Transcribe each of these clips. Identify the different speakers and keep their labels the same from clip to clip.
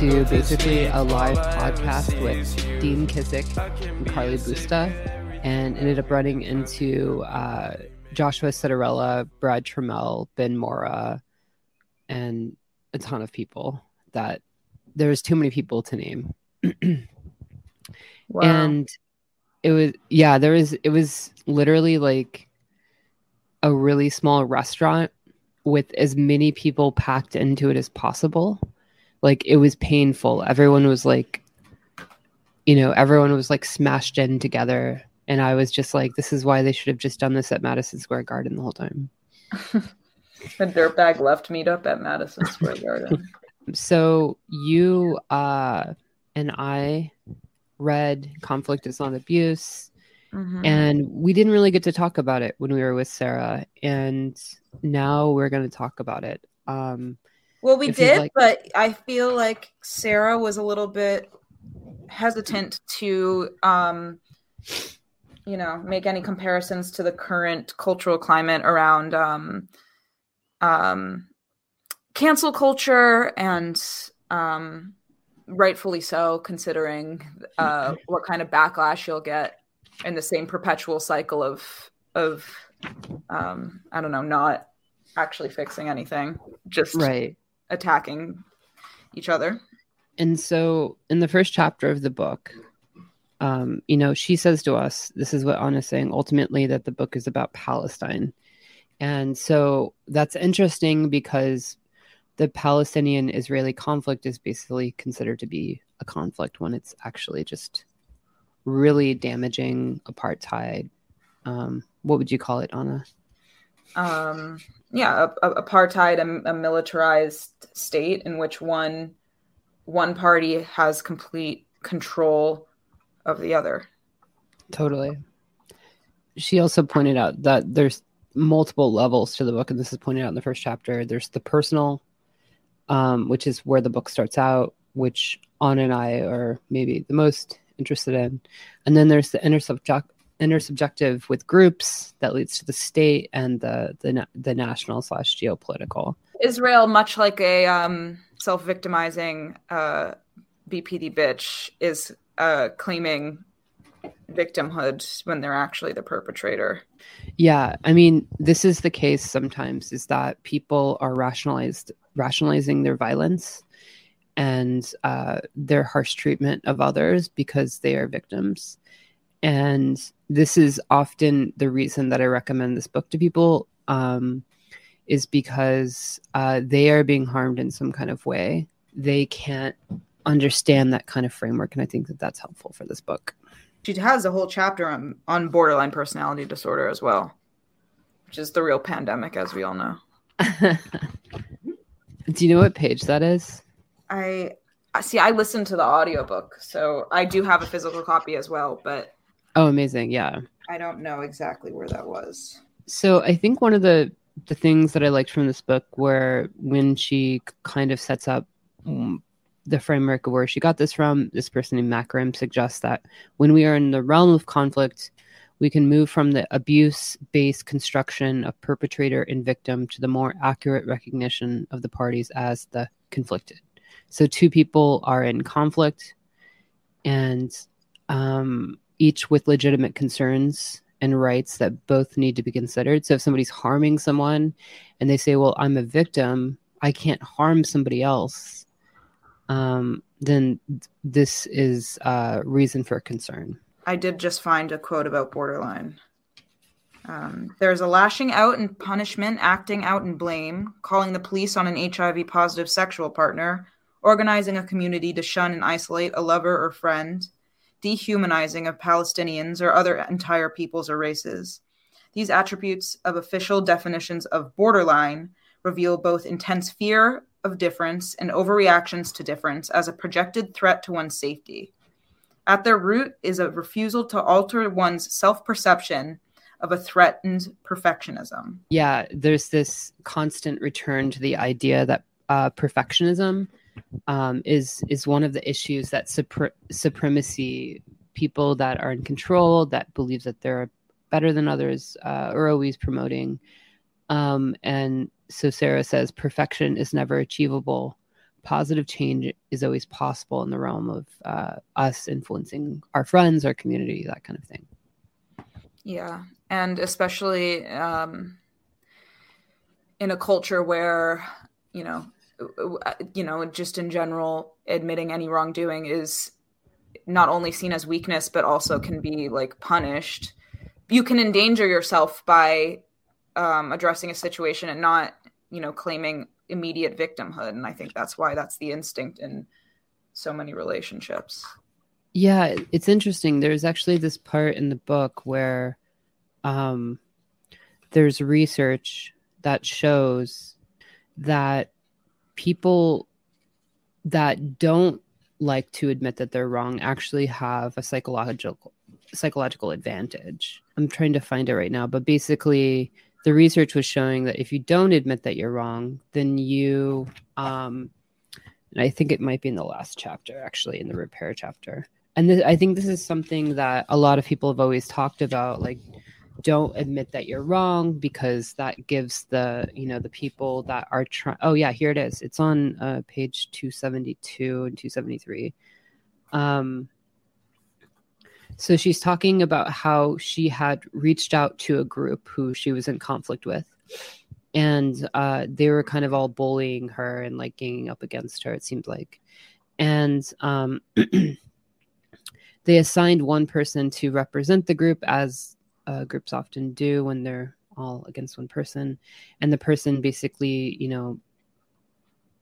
Speaker 1: to basically a live
Speaker 2: all I ever
Speaker 1: podcast with. Dean Kissick and Carly Busta, and ended up running into uh, Joshua Citarella, Brad Troemel, Ben Mora, and a ton of people that there was too many people to name.
Speaker 3: Wow.
Speaker 1: and it was yeah there was it was literally like a really small restaurant with as many people packed into it as possible like it was painful everyone was like you know everyone was like smashed in together and i was just like this is why they should have just done this at madison square garden the whole time
Speaker 3: the dirtbag left meetup at Madison Square Garden.
Speaker 1: so you uh and i read conflict is not abuse
Speaker 3: Mhm.
Speaker 1: and we didn't really get to talk about it when we were with Sarah, and now we're going to talk about it. Um,
Speaker 3: Well, we did,
Speaker 1: like-
Speaker 3: but I feel like Sarah was a little bit hesitant to, um, you know, make any comparisons to the current cultural climate around um, um, cancel culture, and um, rightfully so, considering uh, what kind of backlash you'll get in the same perpetual cycle of of um, I don't know, not actually fixing anything, just
Speaker 1: right.
Speaker 3: Attacking each other.
Speaker 1: And so, in the first chapter of the book, um, you know, she says to us, "This is what Ana's saying. Ultimately, that the book is about Palestine." And so that's interesting because the Palestinian-Israeli conflict is basically considered to be a conflict when it's actually just really damaging apartheid. Um, what would you call it, Anna?
Speaker 3: Um, yeah, a, a, apartheid, a, a militarized state in which one one party has complete control of the other.
Speaker 1: Totally. She also pointed out that there's multiple levels to the book, and this is pointed out in the first chapter. There's the personal, um, which is where the book starts out, which On and I are maybe the most interested in. And then there's the intersubject intersubjective with groups that leads to the state and the the, the national slash geopolitical.
Speaker 3: Israel, much like a um, self-victimizing uh, BPD bitch, is uh, claiming victimhood when they're actually the perpetrator.
Speaker 1: Yeah, I mean, this is the case sometimes is that people are rationalized rationalizing their violence and uh, their harsh treatment of others because they are victims. And this is often the reason that I recommend this book to people um, is because uh, they are being harmed in some kind of way. They can't understand that kind of framework, and I think that that's helpful for this book.
Speaker 3: She has a whole chapter on on borderline personality disorder as well, which is the real pandemic, as we all know.
Speaker 1: Do you know what page that is?
Speaker 3: I I- see. I listened to the audiobook, so I do have a physical copy as well, but
Speaker 1: Oh, amazing! Yeah.
Speaker 3: I don't know exactly where that was.
Speaker 1: So I think one of the the things that I liked from this book, where when she kind of sets up mm, the framework of where she got this from, this person named Macram suggests that when we are in the realm of conflict, we can move from the abuse based construction of perpetrator and victim to the more accurate recognition of the parties as the conflicted. So two people are in conflict, and um, each with legitimate concerns and rights that both need to be considered. So if somebody's harming someone and they say, "Well, I'm a victim, I can't harm somebody else," um, then this is uh, reason for concern.
Speaker 3: I did just find a quote about borderline. Um, there's a lashing out and punishment, acting out and blame, calling the police on an HIV positive sexual partner, organizing a community to shun and isolate a lover or friend, dehumanizing of Palestinians or other entire peoples or races. These attributes of official definitions of borderline reveal both intense fear of difference and overreactions to difference as a projected threat to one's safety. At their root is a refusal to alter one's self perception of a threatened perfectionism.
Speaker 1: Yeah, there's this constant return to the idea that uh, perfectionism um, is is one of the issues that supre- supremacy people that are in control that believe that they're better than others uh, are always promoting. Um, and so sarah says perfection is never achievable. Positive change is always possible in the realm of uh, us influencing our friends our community that kind of thing.
Speaker 3: Yeah. And especially um, in a culture where you know you know just in general admitting any wrongdoing is not only seen as weakness but also can be like punished. You can endanger yourself by um, addressing a situation and not you know claiming immediate victimhood and i think that's why that's the instinct in so many relationships.
Speaker 1: Yeah it's interesting. There's actually this part in the book where um, there's research that shows that people that don't like to admit that they're wrong actually have a psychological psychological advantage. I'm trying to find it right now, but basically the research was showing that if you don't admit that you're wrong, then you um and I think it might be in the last chapter actually in the repair chapter. And th- I think this is something that a lot of people have always talked about like don't admit that you're wrong because that gives the you know the people that are trying oh yeah here it is. It's on uh, page 272 and 273 um so she's talking about how she had reached out to a group who she was in conflict with. And uh, they were kind of all bullying her and like ganging up against her it seemed like. And um, they assigned one person to represent the group as uh, groups often do when they're all against one person. And the person basically you know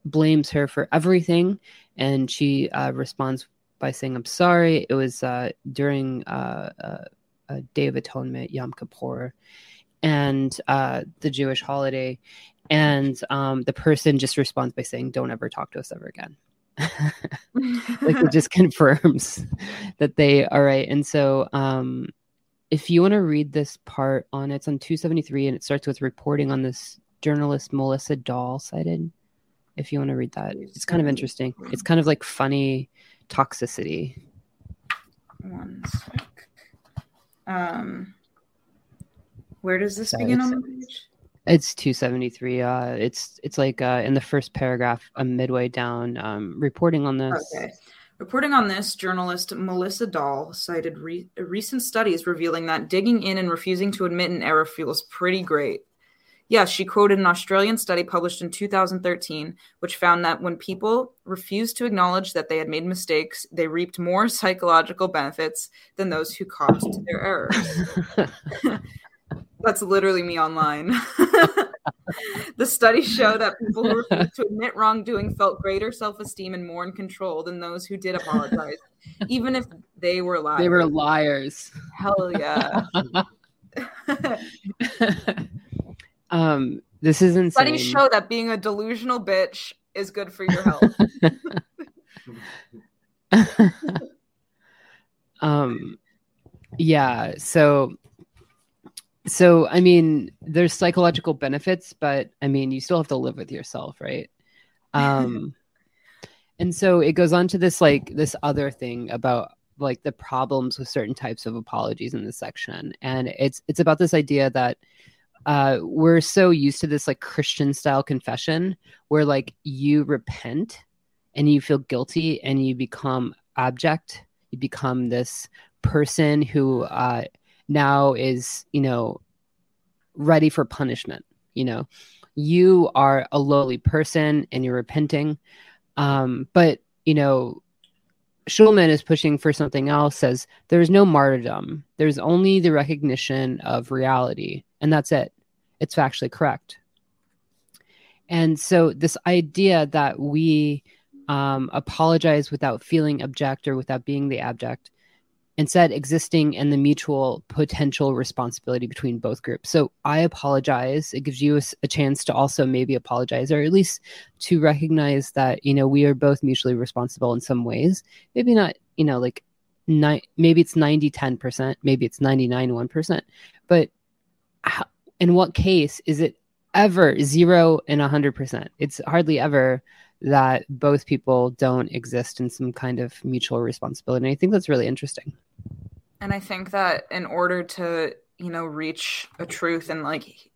Speaker 1: blames her for everything. And she uh, responds by saying i'm sorry. It was uh, during uh, uh a day of atonement yom kippur. And uh, the jewish holiday. And um, the person just responds by saying don't ever talk to us ever again. Like it just confirms that they are right. And so um, if you want to read this part on it's on 273 and it starts with reporting on this journalist Melissa Dahl cited. If you want to read that, it's kind of interesting. It's kind of like funny toxicity.
Speaker 3: One sec. Um, where does this begin on the page?
Speaker 1: It's 273. Uh, it's it's like uh, in the first paragraph, a midway down, um, reporting on this.
Speaker 3: Okay. Reporting on this, journalist Melissa Dahl cited re- recent studies revealing that digging in and refusing to admit an error feels pretty great. Yes, she quoted an Australian study published in 2013, which found that when people refused to acknowledge that they had made mistakes, they reaped more psychological benefits than those who copped to their errors. That's literally me online. The studies show that people who refused to admit wrongdoing felt greater self-esteem and more in control than those who did apologize, even if they were liars.
Speaker 1: They were liars.
Speaker 3: Hell yeah.
Speaker 1: um, this is insane.
Speaker 3: Studies show that being a delusional bitch is good for your health.
Speaker 1: um, yeah. So so i mean there's psychological benefits but i mean you still have to live with yourself right? Um and so it goes on to this like this other thing about like the problems with certain types of apologies in this section. And it's it's about this idea that uh we're so used to this like christian style confession where like you repent and you feel guilty and you become abject. You become this person who uh now is you know ready for punishment. You know you are a lowly person and you're repenting. Um but you know Schulman is pushing for something else says there's no martyrdom. There's only the recognition of reality and that's it. It's factually correct. And so this idea that we um, apologize without feeling abject or without being the abject instead existing in the mutual potential responsibility between both groups. So I apologize. It gives you a, a, chance to also maybe apologize, or at least to recognize that you know we are both mutually responsible in some ways. Maybe not, you know, like ni- maybe it's 90 10%, maybe it's 99 1%. But how, in what case is it ever zero and 100%? It's hardly ever that both people don't exist in some kind of mutual responsibility. And I think that's really interesting.
Speaker 3: And I think that in order to, you know, reach a truth and like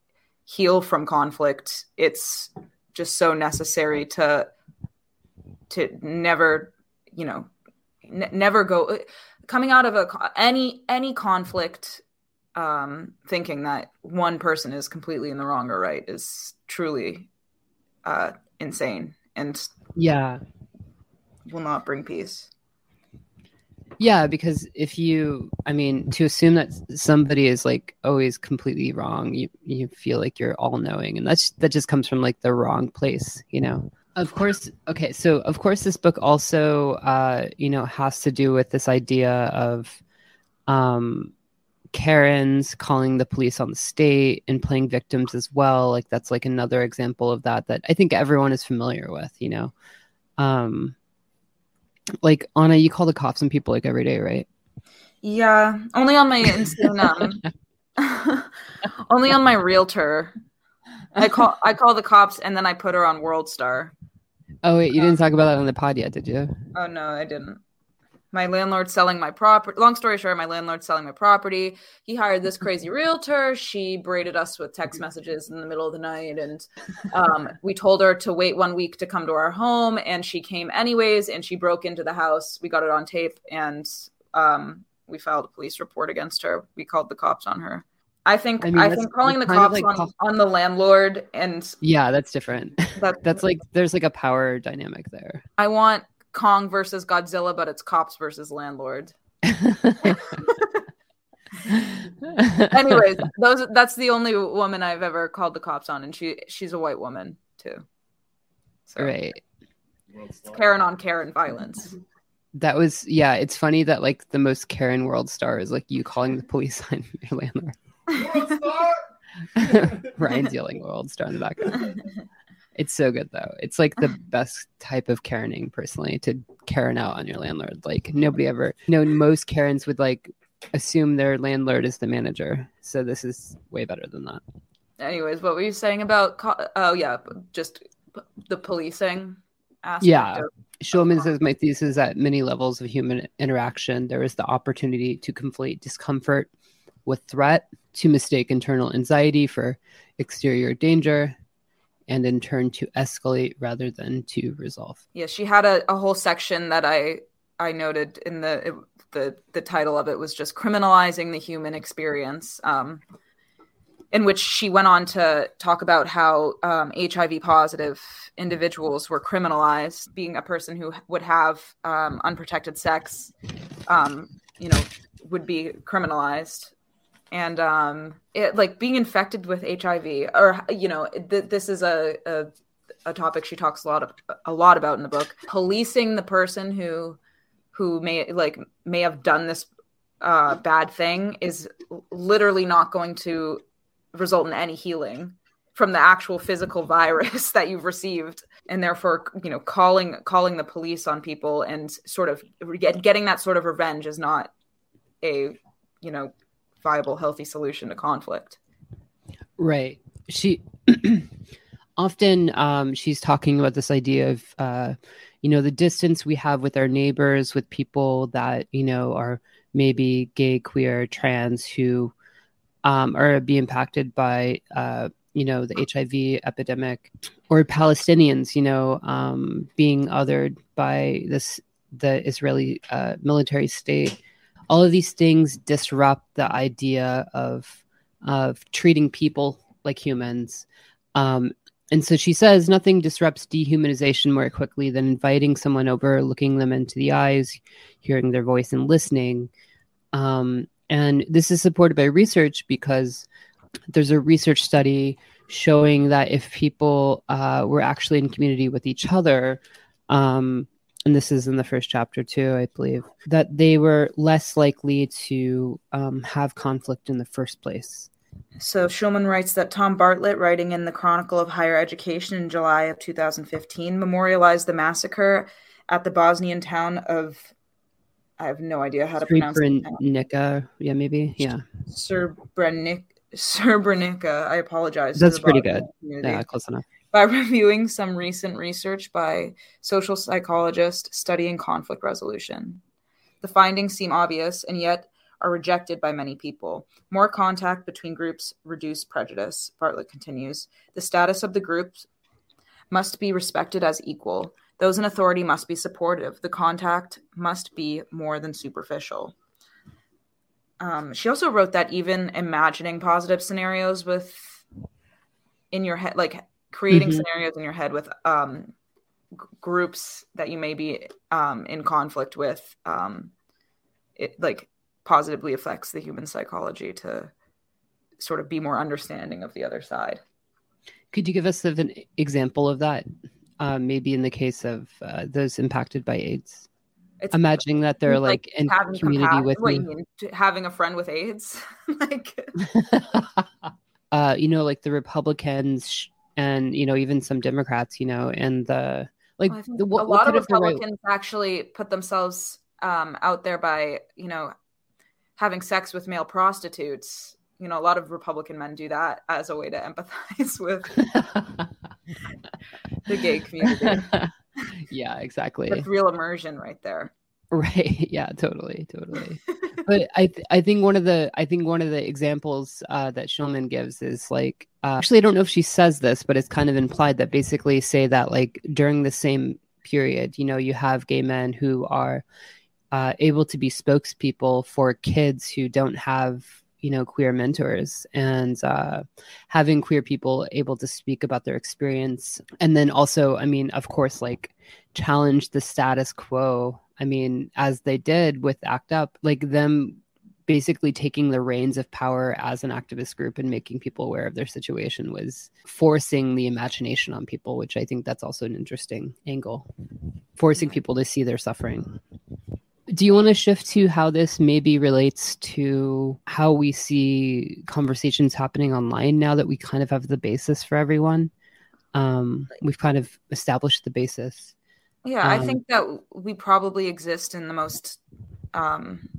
Speaker 3: heal from conflict, it's just so necessary to to never, you know, n- never go coming out of a any any conflict um thinking that one person is completely in the wrong or right is truly uh insane and
Speaker 1: yeah.
Speaker 3: will not bring peace
Speaker 1: yeah because if you i mean to assume that somebody is like always completely wrong you you feel like you're all knowing and that's that just comes from like the wrong place you know? Of course okay so of course this book also uh you know has to do with this idea of um karens calling the police on the state and playing victims as well like that's like another example of that that i think everyone is familiar with you know? Um like Ana, you call the cops on people like every day, right?
Speaker 3: Yeah, only on my Instagram. only on my realtor. I call I call the cops and then I put her on World Star.
Speaker 1: Oh wait, you didn't talk about that on the pod yet, did you?
Speaker 3: Oh no, I didn't my landlord selling my property. Long story short, my landlord selling my property. He hired this crazy realtor. She braided us with text messages in the middle of the night, and um, we told her to wait one week to come to our home, and she came anyways. And she broke into the house. We got it on tape, and um, we filed a police report against her. We called the cops on her. I think I, mean, I think calling the cops like on, on, the landlord and
Speaker 1: yeah, that's different. That, that's like there's like a power dynamic there.
Speaker 3: I want Kong versus Godzilla, but it's cops versus landlord. Anyways, those that's the only woman I've ever called the cops on, and she she's a white woman too.
Speaker 1: So, right.
Speaker 3: It's Karen on Karen violence.
Speaker 1: That was yeah. It's funny that like the most Karen world star is like you calling the police on your landlord. Ryan's yelling world star in the background. It's so good though. It's like the best type of Karening personally to Karen out on your landlord. Like nobody ever you know most Karens would like assume their landlord is the manager. So this is way better than that.
Speaker 3: Anyways, what were you saying about co- oh yeah, just the policing
Speaker 1: aspect Yeah. Of- Schulman says my thesis at many levels of human interaction there is the opportunity to conflate discomfort with threat, to mistake internal anxiety for exterior danger, and in turn to escalate rather than to resolve.
Speaker 3: Yeah, she had a, a whole section that I I noted in the it, the the title of it was just criminalizing the human experience. Um, in which she went on to talk about how um, HIV positive individuals were criminalized, being a person who would have um, unprotected sex, um, you know, would be criminalized and um it like being infected with hiv or you know th- this is a, a, a topic she talks a lot of a lot about in the book. Policing the person who who may like may have done this uh bad thing is literally not going to result in any healing from the actual physical virus that you've received. And therefore you know calling calling the police on people and sort of get, getting that sort of revenge is not a you know viable, healthy solution to conflict.
Speaker 1: Right. She often um, she's talking about this idea of uh, you know the distance we have with our neighbors, with people that you know are maybe gay, queer, trans, who um, are be impacted by uh, you know the HIV epidemic, or Palestinians, you know, um, being othered by this the Israeli uh, military state all of these things disrupt the idea of of treating people like humans. Um, and so she says nothing disrupts dehumanization more quickly than inviting someone over, looking them into the eyes, hearing their voice, and listening. Um, and this is supported by research because there's a research study showing that if people uh, were actually in community with each other, um, and this is in the first chapter too, I believe, that they were less likely to um, have conflict in the first place.
Speaker 3: So Schulman writes that Tom Bartlett, writing in the Chronicle of Higher Education in July of 2015, memorialized the massacre at the Bosnian town of I have no idea how to pronounce it.
Speaker 1: Srebrenica, yeah, maybe, yeah.
Speaker 3: Srebrenica. Srebrenica. I apologize.
Speaker 1: That's pretty good. Yeah, close enough
Speaker 3: by reviewing some recent research by social psychologists studying conflict resolution. The findings seem obvious and yet are rejected by many people. More contact between groups reduce prejudice, Bartlett continues. The status of the groups must be respected as equal. Those in authority must be supportive. The contact must be more than superficial. Um, she also wrote that even imagining positive scenarios with in your head, like creating mm-hmm. scenarios in your head with um, g- groups that you may be um, in conflict with, um, it like positively affects the human psychology to sort of be more understanding of the other side.
Speaker 1: Could you give us an example of that? Uh, maybe in the case of uh, those impacted by AIDS. It's imagining that they're like, like in community with
Speaker 3: what mean having a friend with AIDS, like
Speaker 1: uh, you know, like the Republicans and you know even some Democrats, you know, and the like well,
Speaker 3: the, what, a lot of Republicans right... actually put themselves um, out there by you know having sex with male prostitutes. You know, a lot of Republican men do that as a way to empathize with the gay community.
Speaker 1: yeah, exactly.
Speaker 3: That's real immersion right there.
Speaker 1: Right. Yeah, totally, totally. But I th- I think one of the I think one of the examples uh, that Schulman gives is like uh, actually I don't know if she says this, but it's kind of implied that basically say that like during the same period, you know, you have gay men who are uh, able to be spokespeople for kids who don't have you know queer mentors and uh, having queer people able to speak about their experience. And then also i mean of course like challenge the status quo i mean as they did with act up like them basically taking the reins of power as an activist group and making people aware of their situation was forcing the imagination on people which i think that's also an interesting angle forcing people to see their suffering do you want to shift to how this maybe relates to how we see conversations happening online now that we kind of have the basis for everyone? Um, we've kind of established the basis.
Speaker 3: Yeah, um, I think that we probably exist in the most um,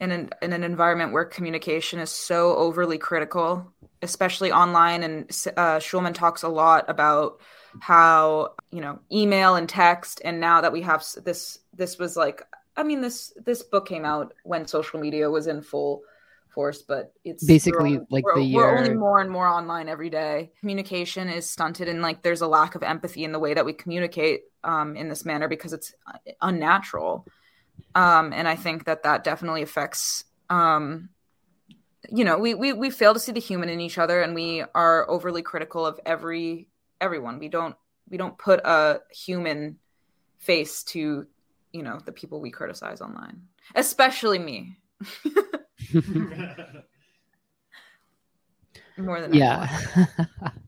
Speaker 3: in an in an environment where communication is so overly critical, especially online. And uh, Schulman talks a lot about how you know email and text, and now that we have this, this was like I mean this this book came out when social media was in full force, but it's
Speaker 1: basically like
Speaker 3: the
Speaker 1: year.
Speaker 3: We're only more and more online every day. Communication is stunted, and like there's a lack of empathy in the way that we communicate um, in this manner because it's unnatural. Um, and I think that that definitely affects. Um, you know, we, we we fail to see the human in each other, and we are overly critical of every everyone. We don't we don't put a human face to you know the people we criticize online especially me more than
Speaker 1: yeah.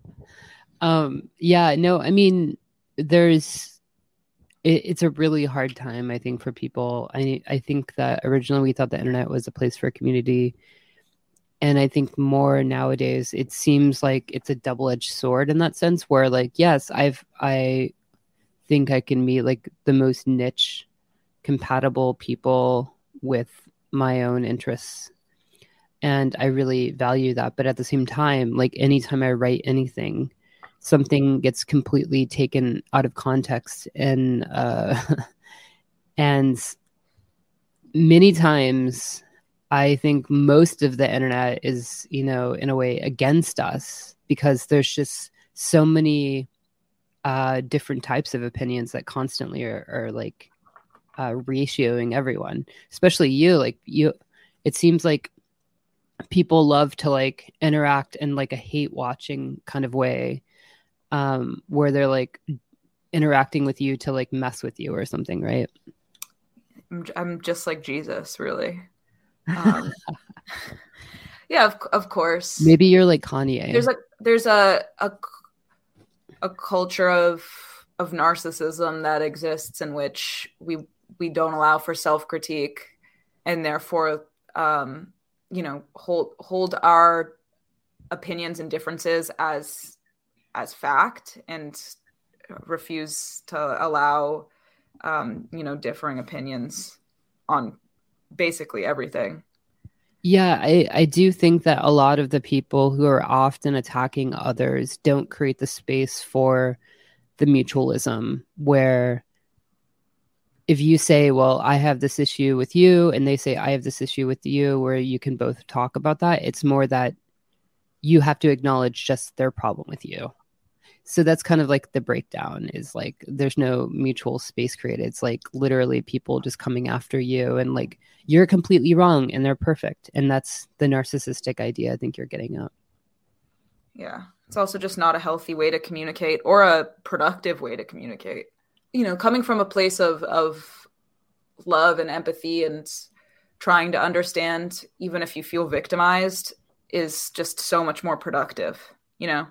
Speaker 1: um yeah no i mean there's it, it's a really hard time i think for people. I i think that originally we thought the internet was a place for community. And i think more nowadays it seems like it's a double-edged sword in that sense where like yes i've i think i can meet like the most niche compatible people with my own interests. And i really value that. But at the same time like anytime i write anything something gets completely taken out of context. And uh and many times i think most of the internet is you know in a way against us because there's just so many uh different types of opinions that constantly are, are like uh, ratioing everyone, especially you. Like you, it seems like people love to like interact in like a hate watching kind of way, um, where they're like interacting with you to like mess with you or something, right?
Speaker 3: I'm, I'm just like Jesus, really. Um, yeah, of, of course.
Speaker 1: Maybe you're like Kanye.
Speaker 3: There's a there's a a, a culture of of narcissism that exists in which we we don't allow for self critique and therefore um, you know hold hold our opinions and differences as as fact and refuse to allow um, you know differing opinions on basically everything.
Speaker 1: Yeah, I, I do think that a lot of the people who are often attacking others don't create the space for the mutualism where if you say, Well, I have this issue with you, and they say, I have this issue with you, where you can both talk about that, it's more that you have to acknowledge just their problem with you. So that's kind of like the breakdown is like there's no mutual space created. It's like literally people just coming after you and like you're completely wrong and they're perfect. And that's the narcissistic idea I think you're getting at.
Speaker 3: Yeah. It's also just not a healthy way to communicate or a productive way to communicate. You know, coming from a place of of love and empathy and trying to understand even if you feel victimized is just so much more productive, you know.